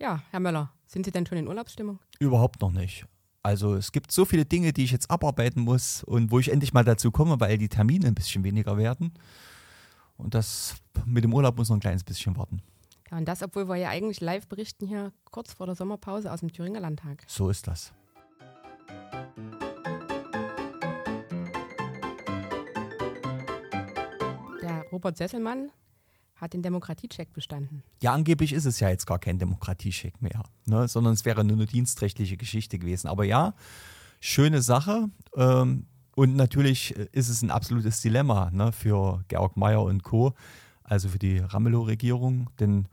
Ja, Herr Möller, sind Sie denn schon in Urlaubsstimmung? Überhaupt noch nicht. Also es gibt so viele Dinge, die ich jetzt abarbeiten muss und wo ich endlich mal dazu komme, weil die Termine ein bisschen weniger werden. Und das mit dem Urlaub muss noch ein kleines bisschen warten. Ja, und das, obwohl wir ja eigentlich live berichten hier kurz vor der Sommerpause aus dem Thüringer Landtag. So ist das. Der Robert Sesselmann hat den Demokratiecheck bestanden. Ja, angeblich ist es ja jetzt gar kein Demokratiecheck mehr, ne? sondern es wäre nur eine dienstrechtliche Geschichte gewesen. Aber ja, schöne Sache. Ähm, und natürlich ist es ein absolutes Dilemma ne, für Georg Mayer und Co., also für die Ramelow-Regierung, denn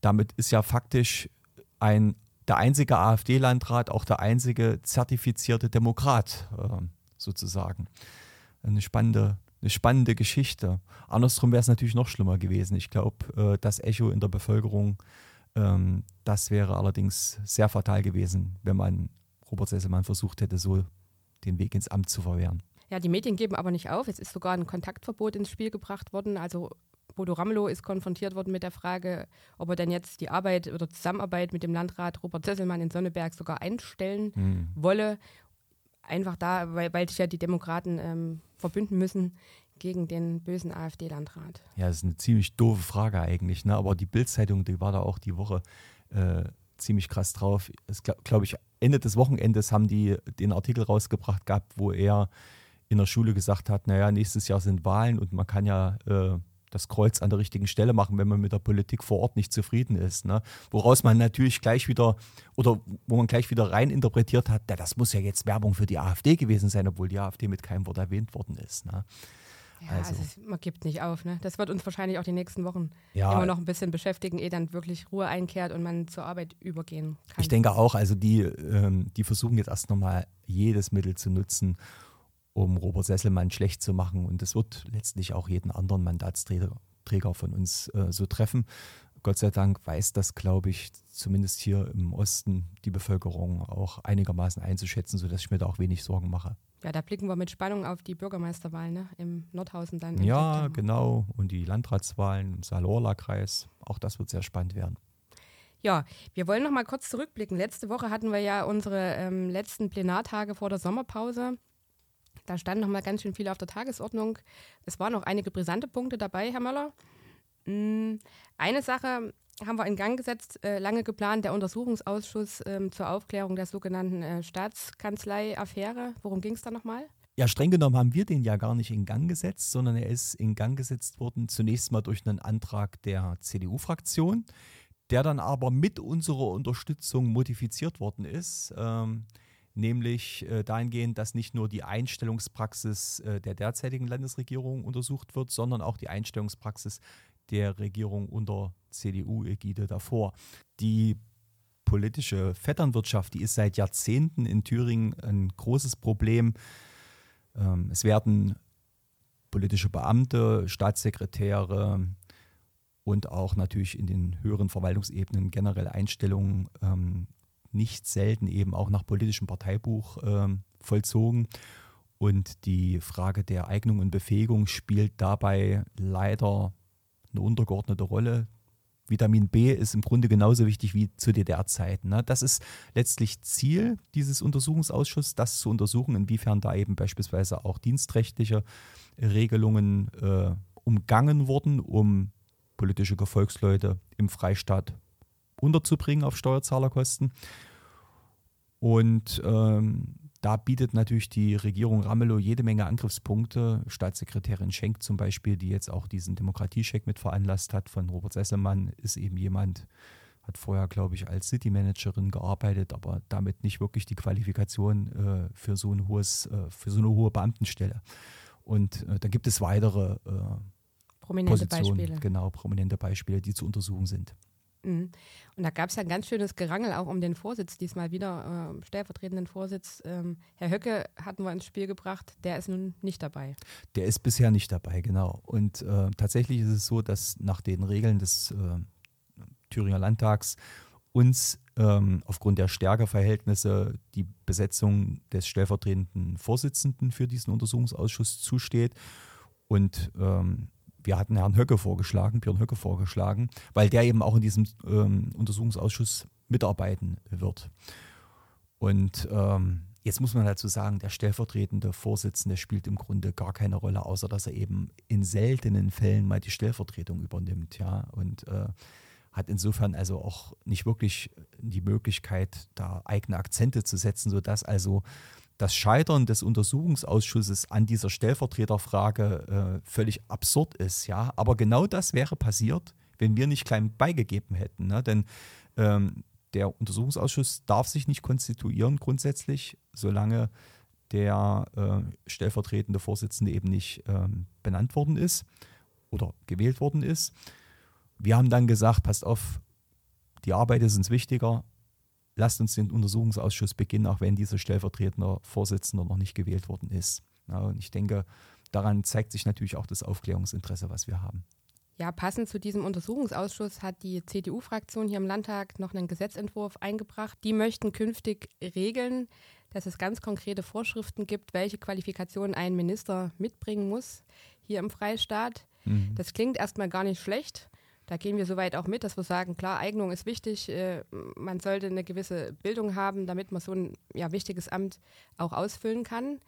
damit ist ja faktisch ein, der einzige AfD-Landrat auch der einzige zertifizierte Demokrat äh, sozusagen. Eine spannende eine spannende Geschichte. Andersrum wäre es natürlich noch schlimmer gewesen. Ich glaube, äh, das Echo in der Bevölkerung, ähm, das wäre allerdings sehr fatal gewesen, wenn man Robert Sesselmann versucht hätte, so den Weg ins Amt zu verwehren. Ja, die Medien geben aber nicht auf. Es ist sogar ein Kontaktverbot ins Spiel gebracht worden. Also Bodo Ramelow ist konfrontiert worden mit der Frage, ob er denn jetzt die Arbeit oder Zusammenarbeit mit dem Landrat Robert Sesselmann in Sonneberg sogar einstellen hm. wolle. Einfach da, weil, weil sich ja die Demokraten ähm, verbünden müssen gegen den bösen AfD-Landrat. Ja, das ist eine ziemlich doofe Frage eigentlich. Ne? Aber die Bild-Zeitung, die war da auch die Woche äh, ziemlich krass drauf. Glaube ich, Ende des Wochenendes haben die den Artikel rausgebracht gehabt, wo er in der Schule gesagt hat, naja, nächstes Jahr sind Wahlen und man kann ja äh, das Kreuz an der richtigen Stelle machen, wenn man mit der Politik vor Ort nicht zufrieden ist. Ne? Woraus man natürlich gleich wieder oder wo man gleich wieder rein interpretiert hat, ja, das muss ja jetzt Werbung für die AfD gewesen sein, obwohl die AfD mit keinem Wort erwähnt worden ist. Ne? Ja, also, also man gibt nicht auf. Ne? Das wird uns wahrscheinlich auch die nächsten Wochen ja, immer noch ein bisschen beschäftigen, ehe dann wirklich Ruhe einkehrt und man zur Arbeit übergehen kann. Ich denke auch, also die, ähm, die versuchen jetzt erst nochmal jedes Mittel zu nutzen, um Robert Sesselmann schlecht zu machen. Und das wird letztlich auch jeden anderen Mandatsträger von uns äh, so treffen. Gott sei Dank weiß das, glaube ich, zumindest hier im Osten die Bevölkerung auch einigermaßen einzuschätzen, sodass ich mir da auch wenig Sorgen mache. Ja, da blicken wir mit Spannung auf die Bürgermeisterwahlen ne? im Nordhausen dann. Ja, September. genau. Und die Landratswahlen im Salorla-Kreis. Auch das wird sehr spannend werden. Ja, wir wollen noch mal kurz zurückblicken. Letzte Woche hatten wir ja unsere ähm, letzten Plenartage vor der Sommerpause. Da stand noch mal ganz schön viel auf der Tagesordnung. Es waren noch einige brisante Punkte dabei, Herr Möller. Mm, eine Sache haben wir in Gang gesetzt, äh, lange geplant, der Untersuchungsausschuss ähm, zur Aufklärung der sogenannten äh, Staatskanzlei-Affäre. Worum ging es da nochmal? Ja, streng genommen haben wir den ja gar nicht in Gang gesetzt, sondern er ist in Gang gesetzt worden zunächst mal durch einen Antrag der CDU-Fraktion, der dann aber mit unserer Unterstützung modifiziert worden ist. Ähm, nämlich äh, dahingehend, dass nicht nur die Einstellungspraxis äh, der derzeitigen Landesregierung untersucht wird, sondern auch die Einstellungspraxis der Regierung unter CDU-Ägide davor. Die politische Vetternwirtschaft, die ist seit Jahrzehnten in Thüringen ein großes Problem. Ähm, es werden politische Beamte, Staatssekretäre und auch natürlich in den höheren Verwaltungsebenen generell Einstellungen ähm, nicht selten eben auch nach politischem Parteibuch äh, vollzogen. Und die Frage der Eignung und Befähigung spielt dabei leider eine untergeordnete Rolle. Vitamin B ist im Grunde genauso wichtig wie zu DDR-Zeiten. Ne? Das ist letztlich Ziel dieses Untersuchungsausschusses, das zu untersuchen, inwiefern da eben beispielsweise auch dienstrechtliche Regelungen äh, umgangen wurden, um politische Gefolgsleute im Freistaat unterzubringen auf Steuerzahlerkosten. Und ähm, da bietet natürlich die Regierung Ramelow jede Menge Angriffspunkte. Staatssekretärin Schenk zum Beispiel, die jetzt auch diesen Demokratiecheck mit veranlasst hat von Robert Sesselmann, ist eben jemand, hat vorher, glaube ich, als City Managerin gearbeitet, aber damit nicht wirklich die Qualifikation äh, für, so ein hohes, äh, für so eine hohe Beamtenstelle. Und äh, da gibt es weitere äh, prominente Positionen, Beispiele. Genau, prominente Beispiele, die zu untersuchen sind. Und da gab es ja ein ganz schönes Gerangel auch um den Vorsitz, diesmal wieder äh, stellvertretenden Vorsitz. Ähm, Herr Höcke hatten wir ins Spiel gebracht, der ist nun nicht dabei. Der ist bisher nicht dabei, genau. Und äh, tatsächlich ist es so, dass nach den Regeln des äh, Thüringer Landtags uns ähm, aufgrund der Stärkeverhältnisse die Besetzung des stellvertretenden Vorsitzenden für diesen Untersuchungsausschuss zusteht. Und ähm, wir hatten Herrn Höcke vorgeschlagen, Björn Höcke vorgeschlagen, weil der eben auch in diesem ähm, Untersuchungsausschuss mitarbeiten wird. Und ähm, jetzt muss man dazu sagen, der stellvertretende Vorsitzende spielt im Grunde gar keine Rolle, außer dass er eben in seltenen Fällen mal die Stellvertretung übernimmt, ja. Und äh, hat insofern also auch nicht wirklich die Möglichkeit, da eigene Akzente zu setzen, sodass also das Scheitern des Untersuchungsausschusses an dieser Stellvertreterfrage äh, völlig absurd ist. Ja? Aber genau das wäre passiert, wenn wir nicht klein beigegeben hätten. Ne? Denn ähm, der Untersuchungsausschuss darf sich nicht konstituieren grundsätzlich, solange der äh, stellvertretende Vorsitzende eben nicht ähm, benannt worden ist oder gewählt worden ist. Wir haben dann gesagt, passt auf, die Arbeit ist uns wichtiger, lasst uns den Untersuchungsausschuss beginnen, auch wenn dieser stellvertretende Vorsitzende noch nicht gewählt worden ist. Ja, und ich denke, daran zeigt sich natürlich auch das Aufklärungsinteresse, was wir haben. Ja, passend zu diesem Untersuchungsausschuss hat die CDU-Fraktion hier im Landtag noch einen Gesetzentwurf eingebracht. Die möchten künftig regeln, dass es ganz konkrete Vorschriften gibt, welche Qualifikationen ein Minister mitbringen muss hier im Freistaat. Mhm. Das klingt erstmal gar nicht schlecht. Da gehen wir soweit auch mit, dass wir sagen, klar, Eignung ist wichtig. Äh, man sollte eine gewisse Bildung haben, damit man so ein ja, wichtiges Amt auch ausfüllen kann.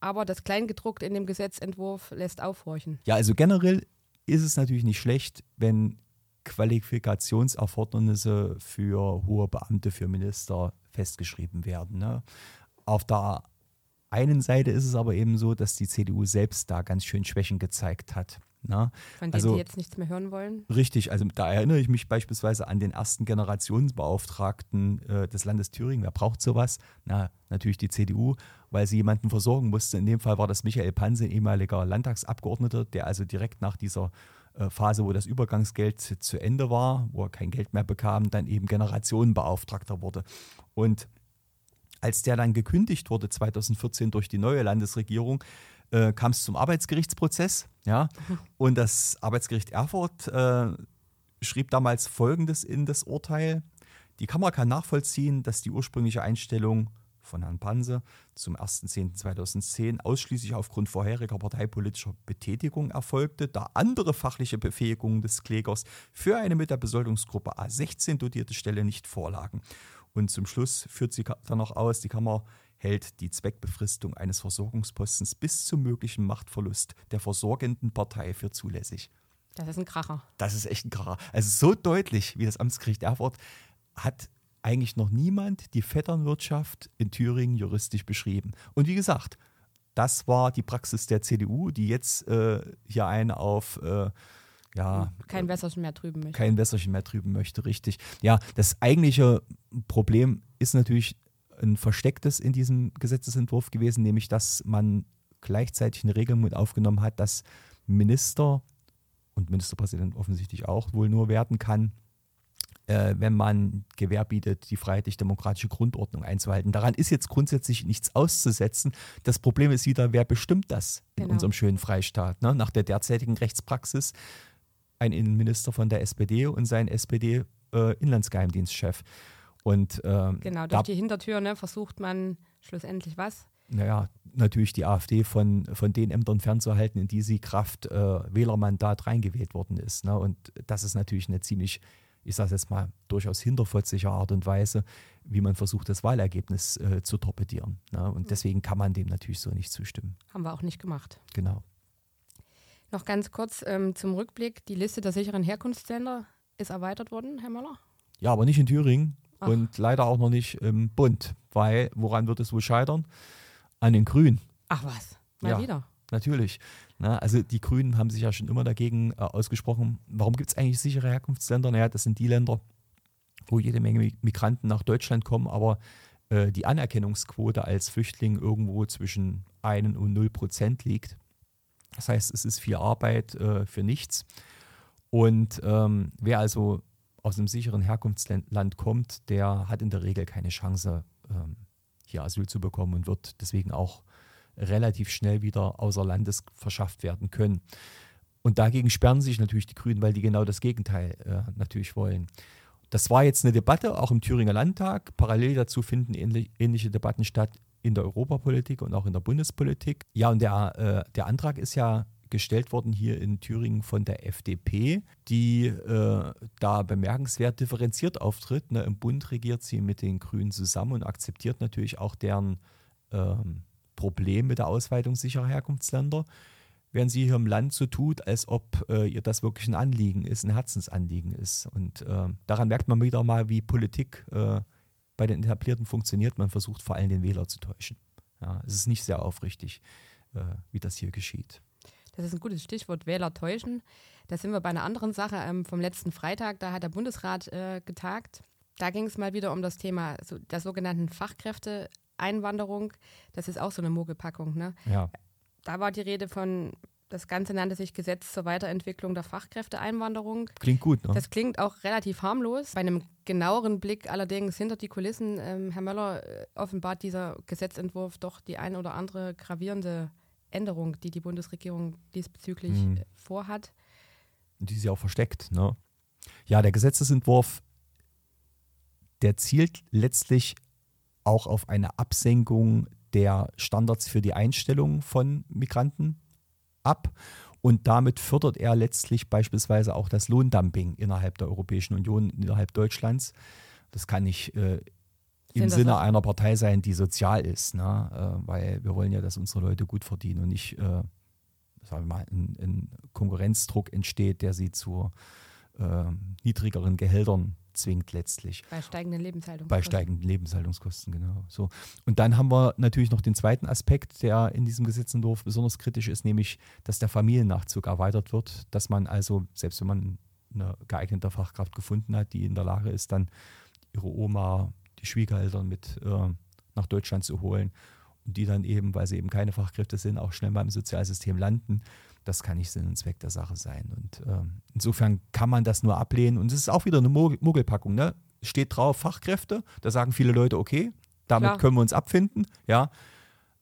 Aber das Kleingedruckte in dem Gesetzentwurf lässt aufhorchen. Ja, also generell ist es natürlich nicht schlecht, wenn Qualifikationserfordernisse für hohe Beamte, für Minister festgeschrieben werden. Ne? Auf der einen Seite ist es aber eben so, dass die CDU selbst da ganz schön Schwächen gezeigt hat. Ne? Von denen also, Sie jetzt nichts mehr hören wollen? Richtig, also da erinnere ich mich beispielsweise an den ersten Generationsbeauftragten äh, des Landes Thüringen. Wer braucht sowas? Na, natürlich die CDU, weil sie jemanden versorgen musste. In dem Fall war das Michael Panse, ehemaliger Landtagsabgeordneter, der also direkt nach dieser äh, Phase, wo das Übergangsgeld zu Ende war, wo er kein Geld mehr bekam, dann eben Generationenbeauftragter wurde. Und als der dann gekündigt wurde 2014 durch die neue Landesregierung, äh, kam es zum Arbeitsgerichtsprozess. Ja? Und das Arbeitsgericht Erfurt äh, schrieb damals Folgendes in das Urteil. Die Kammer kann nachvollziehen, dass die ursprüngliche Einstellung von Herrn Panse zum 1.10.2010 ausschließlich aufgrund vorheriger parteipolitischer Betätigung erfolgte, da andere fachliche Befähigungen des Klägers für eine mit der Besoldungsgruppe A16 dotierte Stelle nicht vorlagen. Und zum Schluss führt sie dann noch aus, die Kammer hält die Zweckbefristung eines Versorgungspostens bis zum möglichen Machtverlust der versorgenden Partei für zulässig. Das ist ein Kracher. Das ist echt ein Kracher. Also so deutlich wie das Amtsgericht Erfurt hat eigentlich noch niemand die Vetternwirtschaft in Thüringen juristisch beschrieben. Und wie gesagt, das war die Praxis der CDU, die jetzt äh, hier einen auf äh, ja, kein Wässerchen mehr trüben möchte. Kein Wässerchen mehr trüben möchte, richtig. Ja, das eigentliche Problem ist natürlich ein verstecktes in diesem Gesetzesentwurf gewesen, nämlich dass man gleichzeitig eine Regelung mit aufgenommen hat, dass Minister und Ministerpräsident offensichtlich auch wohl nur werden kann, äh, wenn man Gewähr bietet, die freiheitlich-demokratische Grundordnung einzuhalten. Daran ist jetzt grundsätzlich nichts auszusetzen. Das Problem ist wieder, wer bestimmt das in genau. unserem schönen Freistaat? Ne? Nach der derzeitigen Rechtspraxis ein Innenminister von der SPD und sein SPD-Inlandsgeheimdienstchef. Äh, und, ähm, genau, durch die Hintertür ne, versucht man schlussendlich was? Naja, natürlich die AfD von, von den Ämtern fernzuhalten, in die sie Kraft äh, Wählermandat reingewählt worden ist. Ne? Und das ist natürlich eine ziemlich, ich sage es jetzt mal, durchaus hinterfotzige Art und Weise, wie man versucht, das Wahlergebnis äh, zu torpedieren. Ne? Und deswegen kann man dem natürlich so nicht zustimmen. Haben wir auch nicht gemacht. Genau. Noch ganz kurz ähm, zum Rückblick. Die Liste der sicheren Herkunftsländer ist erweitert worden, Herr Möller? Ja, aber nicht in Thüringen. Ach. und leider auch noch nicht im Bund, weil woran wird es wohl scheitern? An den Grünen. Ach was, mal ja, wieder. Natürlich. Na, also die Grünen haben sich ja schon immer dagegen äh, ausgesprochen. Warum gibt es eigentlich sichere Herkunftsländer? Naja, das sind die Länder, wo jede Menge Migranten nach Deutschland kommen, aber äh, die Anerkennungsquote als Flüchtling irgendwo zwischen 1 und 0 Prozent liegt. Das heißt, es ist viel Arbeit äh, für nichts. Und ähm, wer also aus einem sicheren Herkunftsland kommt, der hat in der Regel keine Chance, ähm, hier Asyl zu bekommen und wird deswegen auch relativ schnell wieder außer Landes verschafft werden können. Und dagegen sperren sich natürlich die Grünen, weil die genau das Gegenteil äh, natürlich wollen. Das war jetzt eine Debatte, auch im Thüringer Landtag. Parallel dazu finden ähnlich, ähnliche Debatten statt in der Europapolitik und auch in der Bundespolitik. Ja, und der, äh, der Antrag ist ja gestellt worden hier in Thüringen von der FDP, die äh, da bemerkenswert differenziert auftritt. Ne? Im Bund regiert sie mit den Grünen zusammen und akzeptiert natürlich auch deren ähm, Problem mit der Ausweitung sicherer Herkunftsländer während sie hier im Land so tut, als ob äh, ihr das wirklich ein Anliegen ist, ein Herzensanliegen ist. Und äh, daran merkt man wieder mal, wie Politik äh, bei den Etablierten funktioniert. Man versucht vor allem den Wähler zu täuschen. Ja, es ist nicht sehr aufrichtig, äh, wie das hier geschieht. Das ist ein gutes Stichwort, Wähler täuschen. Da sind wir bei einer anderen Sache ähm, vom letzten Freitag. Da hat der Bundesrat äh, getagt. Da ging es mal wieder um das Thema so, der sogenannten Fachkräfteeinwanderung. Das ist auch so eine Mogelpackung. Ne? Ja da war die Rede von, das Ganze nannte sich Gesetz zur Weiterentwicklung der Fachkräfteeinwanderung. Klingt gut, ne? Das klingt auch relativ harmlos. Bei einem genaueren Blick allerdings hinter die Kulissen, ähm, Herr Möller, äh, offenbart dieser Gesetzentwurf doch die ein oder andere gravierende Änderung, die die Bundesregierung diesbezüglich mhm. vorhat. Die ist ja auch versteckt, ne? Ja, der Gesetzesentwurf, der zielt letztlich auch auf eine Absenkung der Standards für die Einstellung von Migranten ab. Und damit fördert er letztlich beispielsweise auch das Lohndumping innerhalb der Europäischen Union, innerhalb Deutschlands. Das kann nicht äh, im Sinne einer Partei sein, die sozial ist, ne? Äh, weil wir wollen ja, dass unsere Leute gut verdienen und nicht, äh, sagen wir mal, ein, ein, Konkurrenzdruck entsteht, der sie zu äh, niedrigeren Gehältern zwingt letztlich. Bei steigenden Lebenshaltungskosten. Bei steigenden Lebenshaltungskosten, genau. So. Und dann haben wir natürlich noch den zweiten Aspekt, der in diesem Gesetzentwurf besonders kritisch ist, nämlich, dass der Familiennachzug erweitert wird, dass man also, selbst wenn man eine geeignete Fachkraft gefunden hat, die in der Lage ist, dann ihre Oma, die Schwiegereltern mit äh, nach Deutschland zu holen und die dann eben, weil sie eben keine Fachkräfte sind, auch schnell mal im Sozialsystem landen das kann nicht Sinn und Zweck der Sache sein. Und ähm, insofern kann man das nur ablehnen. Und es ist auch wieder eine Mogelpackung. Ne? Steht drauf Fachkräfte, da sagen viele Leute, okay, damit Klar. können wir uns abfinden. Ja,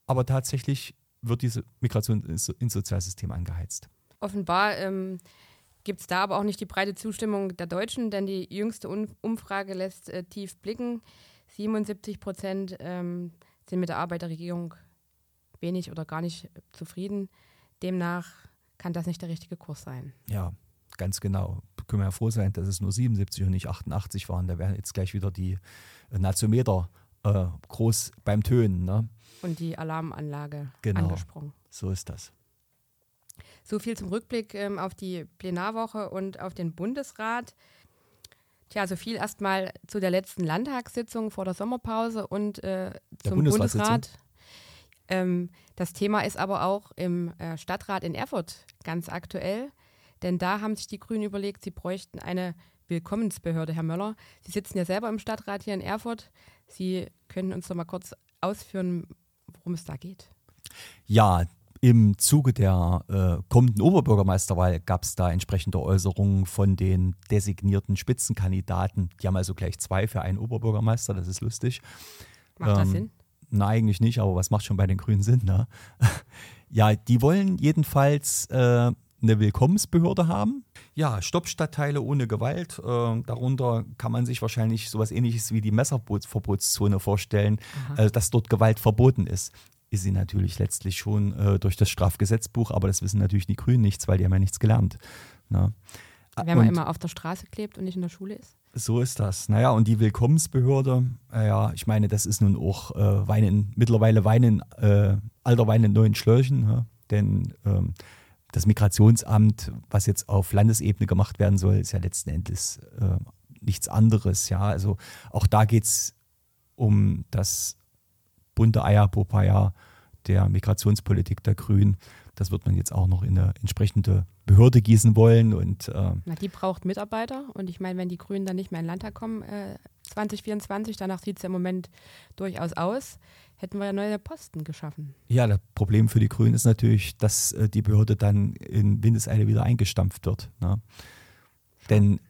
aber tatsächlich wird diese Migration ins Sozialsystem angeheizt. Offenbar ähm, gibt es da aber auch nicht die breite Zustimmung der Deutschen, denn die jüngste Umfrage lässt äh, tief blicken. 77 Prozent ähm, sind mit der Arbeit der Regierung wenig oder gar nicht zufrieden. Demnach kann das nicht der richtige Kurs sein. Ja, ganz genau. Können wir ja froh sein, dass es nur 77 und nicht 88 waren. Da wären jetzt gleich wieder die äh, Nazometer äh, groß beim Tönen. Ne? Und die Alarmanlage genau. angesprungen. So ist das. So viel zum Rückblick ähm, auf die Plenarwoche und auf den Bundesrat. Tja, so viel erstmal zu der letzten Landtagssitzung vor der Sommerpause und äh, zum Bundesrat. Ähm, das Thema ist aber auch im äh, Stadtrat in Erfurt ganz aktuell, denn da haben sich die Grünen überlegt, sie bräuchten eine Willkommensbehörde, Herr Möller. Sie sitzen ja selber im Stadtrat hier in Erfurt. Sie können uns doch mal kurz ausführen, worum es da geht. Ja, im Zuge der äh, kommenden Oberbürgermeisterwahl gab es da entsprechende Äußerungen von den designierten Spitzenkandidaten. Die haben also gleich zwei für einen Oberbürgermeister, das ist lustig. Macht ähm, das Sinn? Na, eigentlich nicht, aber was macht schon bei den Grünen Sinn? Ne? ja, die wollen jedenfalls äh, eine Willkommensbehörde haben. Ja, Stoppstadtteile ohne Gewalt. Äh, darunter kann man sich wahrscheinlich sowas ähnliches wie die Messerverbotszone vorstellen, äh, dass dort Gewalt verboten ist. Ist sie natürlich letztlich schon äh, durch das Strafgesetzbuch, aber das wissen natürlich die Grünen nichts, weil die haben ja nichts gelernt. Ne? Wenn man und, immer auf der Straße klebt und nicht in der Schule ist? So ist das. Naja, und die Willkommensbehörde, äh, ja, ich meine, das ist nun auch äh, Weinen, mittlerweile Weinen, äh, alter Wein in neuen Schläuchen, ja? denn ähm, das Migrationsamt, was jetzt auf Landesebene gemacht werden soll, ist ja letzten Endes äh, nichts anderes. Ja, also auch da geht es um das bunte Eierpopaya der Migrationspolitik der Grünen. Das wird man jetzt auch noch in eine entsprechende Behörde gießen wollen. Und, äh Na, die braucht Mitarbeiter. Und ich meine, wenn die Grünen dann nicht mehr in den Landtag kommen, äh, 2024, danach sieht es ja im Moment durchaus aus, hätten wir ja neue Posten geschaffen. Ja, das Problem für die Grünen ist natürlich, dass äh, die Behörde dann in Windeseile wieder eingestampft wird. Ne? Denn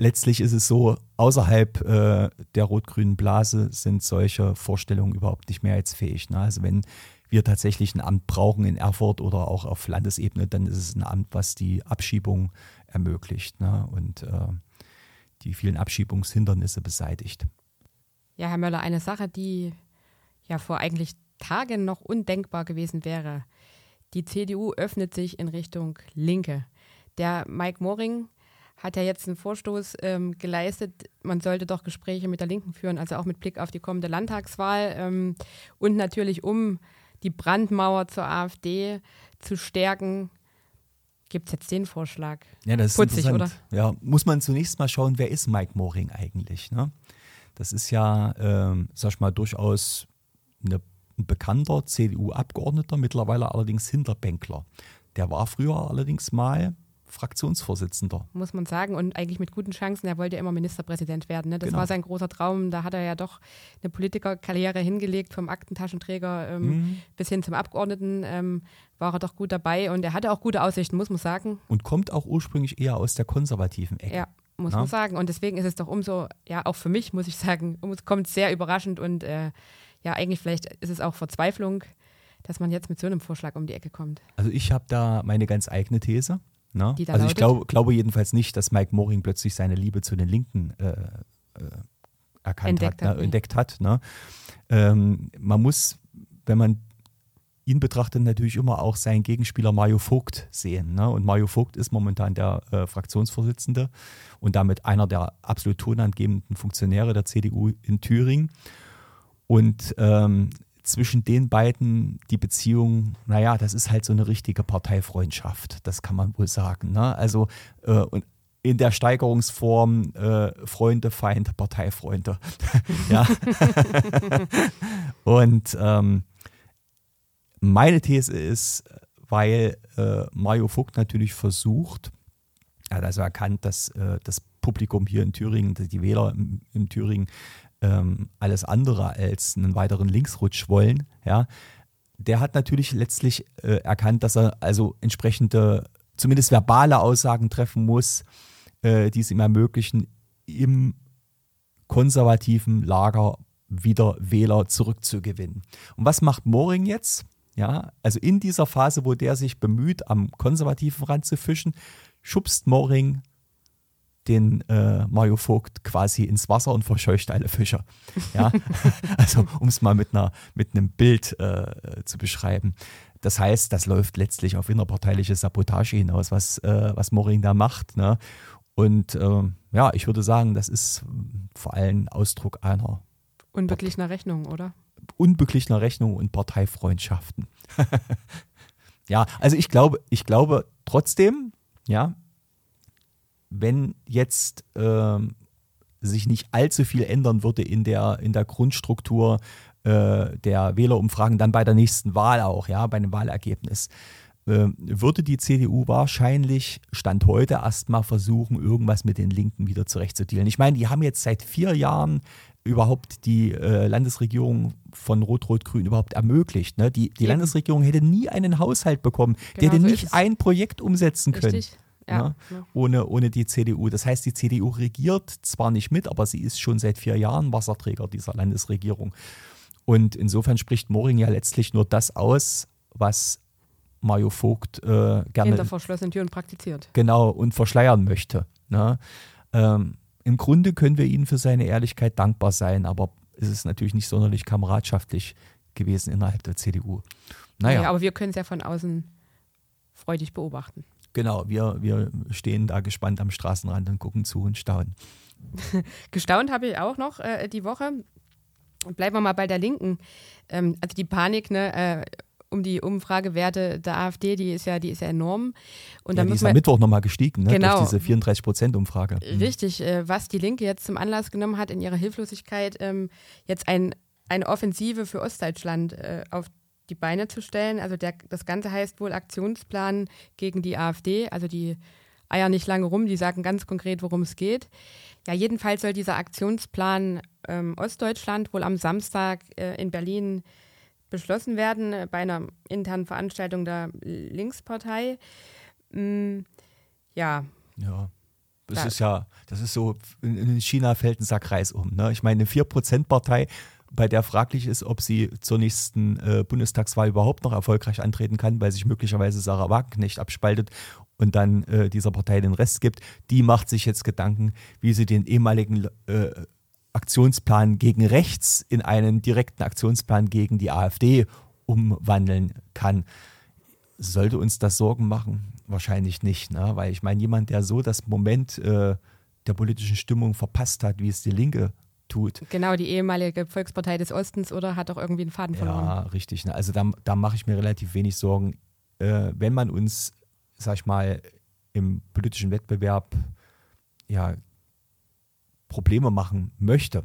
letztlich ist es so, außerhalb äh, der rot-grünen Blase sind solche Vorstellungen überhaupt nicht mehrheitsfähig. Ne? Also wenn wir tatsächlich ein Amt brauchen in Erfurt oder auch auf Landesebene, dann ist es ein Amt, was die Abschiebung ermöglicht ne? und äh, die vielen Abschiebungshindernisse beseitigt. Ja, Herr Möller, eine Sache, die ja vor eigentlich Tagen noch undenkbar gewesen wäre. die CDU öffnet sich in Richtung Linke. Der Mike Moring hat ja jetzt einen Vorstoß ähm, geleistet, man sollte doch Gespräche mit der Linken führen, also auch mit Blick auf die kommende Landtagswahl ähm, und natürlich um die Brandmauer zur AfD zu stärken. Gibt es jetzt den Vorschlag? Ja, das ist Putzig, oder? Ja, muss man zunächst mal schauen, wer ist Mike Moring eigentlich? Ne? Das ist ja, ähm, sag ich mal, durchaus eine, ein bekannter CDU-Abgeordneter, mittlerweile allerdings Hinterbänkler. Der war früher allerdings mal Fraktionsvorsitzender. Muss man sagen. Und eigentlich mit guten Chancen. Er wollte ja immer Ministerpräsident werden. Ne? Das genau. war sein großer Traum. Da hat er ja doch eine Politikerkarriere hingelegt, vom Aktentaschenträger ähm, mhm. bis hin zum Abgeordneten. Ähm, war er doch gut dabei. Und er hatte auch gute Aussichten, muss man sagen. Und kommt auch ursprünglich eher aus der konservativen Ecke. Ja, muss Na? man sagen. Und deswegen ist es doch umso, ja, auch für mich, muss ich sagen, es kommt sehr überraschend. Und äh, ja, eigentlich vielleicht ist es auch Verzweiflung dass man jetzt mit so einem Vorschlag um die Ecke kommt. Also ich habe da meine ganz eigene These. Ne? also ich glaub, glaube jedenfalls nicht, dass Mike Moring plötzlich seine Liebe zu den Linken äh, äh, erkannt entdeckt hat, ne? entdeckt hat. Ne? Ähm, man muss, wenn man ihn betrachtet, natürlich immer auch seinen Gegenspieler Mario Vogt sehen. Ne? Und Mario Vogt ist momentan der äh, Fraktionsvorsitzende und damit einer der absolut tonangebenden Funktionäre der CDU in Thüringen. Und ähm, zwischen den beiden die Beziehung, naja, das ist halt so eine richtige Parteifreundschaft, das kann man wohl sagen. Ne? Also äh, und in der Steigerungsform äh, Freunde, Feinde, Parteifreunde. ja. und ähm, meine These ist, weil äh, Mario Vogt natürlich versucht, er hat also erkannt, dass äh, das Publikum hier in Thüringen, die Wähler in, in Thüringen ähm, alles andere als einen weiteren Linksrutsch wollen, ja, der hat natürlich letztlich äh, erkannt, dass er also entsprechende, zumindest verbale Aussagen treffen muss, äh, die es ihm ermöglichen, im konservativen Lager wieder Wähler zurückzugewinnen. Und was macht Moring jetzt? Ja, also in dieser Phase, wo der sich bemüht, am konservativen Rand zu fischen, schubst Moring den äh, Mario Vogt quasi ins Wasser und verscheucht alle Fische. Ja? also um es mal mit, einer, mit einem Bild äh, zu beschreiben. Das heißt, das läuft letztlich auf innerparteiliche Sabotage hinaus, was, äh, was Moring da macht. Ne? Und ähm, ja, ich würde sagen, das ist vor allem Ausdruck einer unbeglichener Rechnung, oder? Unbeglichener Rechnung und Parteifreundschaften. ja, also ich glaube, ich glaube trotzdem, ja, wenn jetzt ähm, sich nicht allzu viel ändern würde in der, in der Grundstruktur äh, der Wählerumfragen, dann bei der nächsten Wahl auch, ja, bei einem Wahlergebnis, äh, würde die CDU wahrscheinlich Stand heute erstmal versuchen, irgendwas mit den Linken wieder zurechtzudealen. Ich meine, die haben jetzt seit vier Jahren überhaupt die äh, Landesregierung von Rot-Rot-Grün überhaupt ermöglicht. Ne? Die, die Landesregierung hätte nie einen Haushalt bekommen, genau, der hätte so nicht ein Projekt umsetzen Richtig. Ja, ne? ohne, ohne die CDU. Das heißt, die CDU regiert zwar nicht mit, aber sie ist schon seit vier Jahren Wasserträger dieser Landesregierung. Und insofern spricht Moring ja letztlich nur das aus, was Mario Vogt äh, gerne hinter verschlossenen Türen praktiziert. Genau, und verschleiern möchte. Ne? Ähm, Im Grunde können wir ihnen für seine Ehrlichkeit dankbar sein, aber es ist natürlich nicht sonderlich kameradschaftlich gewesen innerhalb der CDU. Naja. Ja, aber wir können es ja von außen freudig beobachten. Genau, wir, wir stehen da gespannt am Straßenrand und gucken zu und staunen. Gestaunt habe ich auch noch äh, die Woche. Bleiben wir mal bei der Linken. Ähm, also die Panik, ne, äh, um die Umfragewerte der AfD, die ist ja, die ist ja enorm. Und ja, die ist am Mittwoch nochmal gestiegen, ne? genau, durch diese 34 Prozent Umfrage. Mhm. Richtig, äh, was die Linke jetzt zum Anlass genommen hat, in ihrer Hilflosigkeit ähm, jetzt ein, eine Offensive für Ostdeutschland äh, auf die Beine zu stellen. Also der, das Ganze heißt wohl Aktionsplan gegen die AfD. Also die eier nicht lange rum, die sagen ganz konkret, worum es geht. Ja, jedenfalls soll dieser Aktionsplan ähm, Ostdeutschland wohl am Samstag äh, in Berlin beschlossen werden äh, bei einer internen Veranstaltung der Linkspartei. Mm, ja. Ja. Das ist ja, das ist so, in China fällt ein Sack Reis um. Ne? Ich meine, eine 4%-Partei bei der fraglich ist, ob sie zur nächsten äh, Bundestagswahl überhaupt noch erfolgreich antreten kann, weil sich möglicherweise Sarah Wagenknecht abspaltet und dann äh, dieser Partei den Rest gibt. Die macht sich jetzt Gedanken, wie sie den ehemaligen äh, Aktionsplan gegen rechts in einen direkten Aktionsplan gegen die AfD umwandeln kann. sollte uns das Sorgen machen? Wahrscheinlich nicht, ne? weil ich meine, jemand, der so das Moment äh, der politischen Stimmung verpasst hat, wie es die Linke tut. Genau, die ehemalige Volkspartei des Ostens oder hat auch irgendwie einen Faden verloren. Ja, richtig. Ne? Also da, da mache ich mir relativ wenig Sorgen. Äh, wenn man uns, sag ich mal, im politischen Wettbewerb ja, Probleme machen möchte,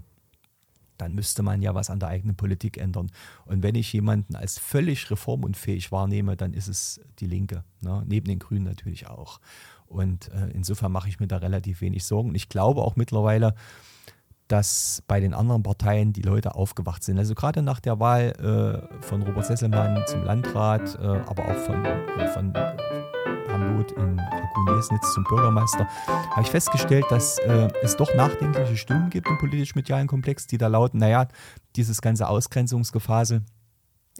dann müsste man ja was an der eigenen Politik ändern. Und wenn ich jemanden als völlig reformunfähig wahrnehme, dann ist es die Linke, ne? neben den Grünen natürlich auch. Und äh, insofern mache ich mir da relativ wenig Sorgen. Und ich glaube auch mittlerweile, dass bei den anderen Parteien die Leute aufgewacht sind. Also gerade nach der Wahl äh, von Robert Sesselmann zum Landrat, äh, aber auch von, äh, von Loth in Kuhn-Jesnitz zum Bürgermeister, habe ich festgestellt, dass äh, es doch nachdenkliche Stimmen gibt im politisch-medialen Komplex, die da lauten, naja, dieses ganze Ausgrenzungsgefasel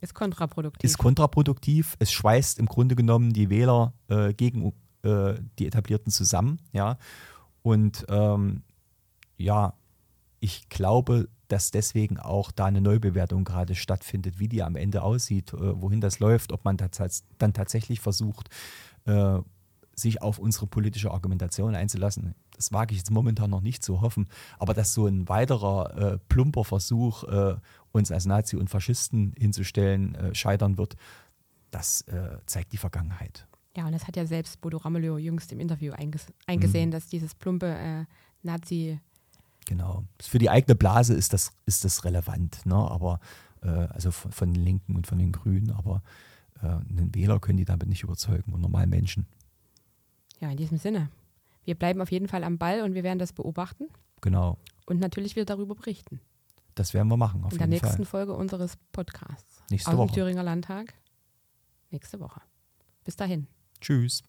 ist kontraproduktiv. Ist kontraproduktiv. Es schweißt im Grunde genommen die Wähler äh, gegen äh, die Etablierten zusammen. Ja. Und ähm, ja, ich glaube, dass deswegen auch da eine Neubewertung gerade stattfindet, wie die am Ende aussieht, äh, wohin das läuft, ob man dann tatsächlich versucht, äh, sich auf unsere politische Argumentation einzulassen. Das wage ich jetzt momentan noch nicht zu hoffen. Aber dass so ein weiterer äh, plumper Versuch, äh, uns als Nazi und Faschisten hinzustellen, äh, scheitern wird, das äh, zeigt die Vergangenheit. Ja, und das hat ja selbst Bodo Ramelow jüngst im Interview einges eingesehen, mhm. dass dieses plumpe Nazi- Genau. Für die eigene Blase ist das, ist das relevant, ne? aber äh, also von, von, den Linken und von den Grünen, aber äh, einen Wähler können die damit nicht überzeugen und normalen Menschen. Ja, in diesem Sinne. Wir bleiben auf jeden Fall am Ball und wir werden das beobachten. Genau. Und natürlich wieder darüber berichten. Das werden wir machen. Auf in der nächsten Fall. Folge unseres Podcasts. Nächste aus Woche. dem Thüringer Landtag. Nächste Woche. Bis dahin. Tschüss.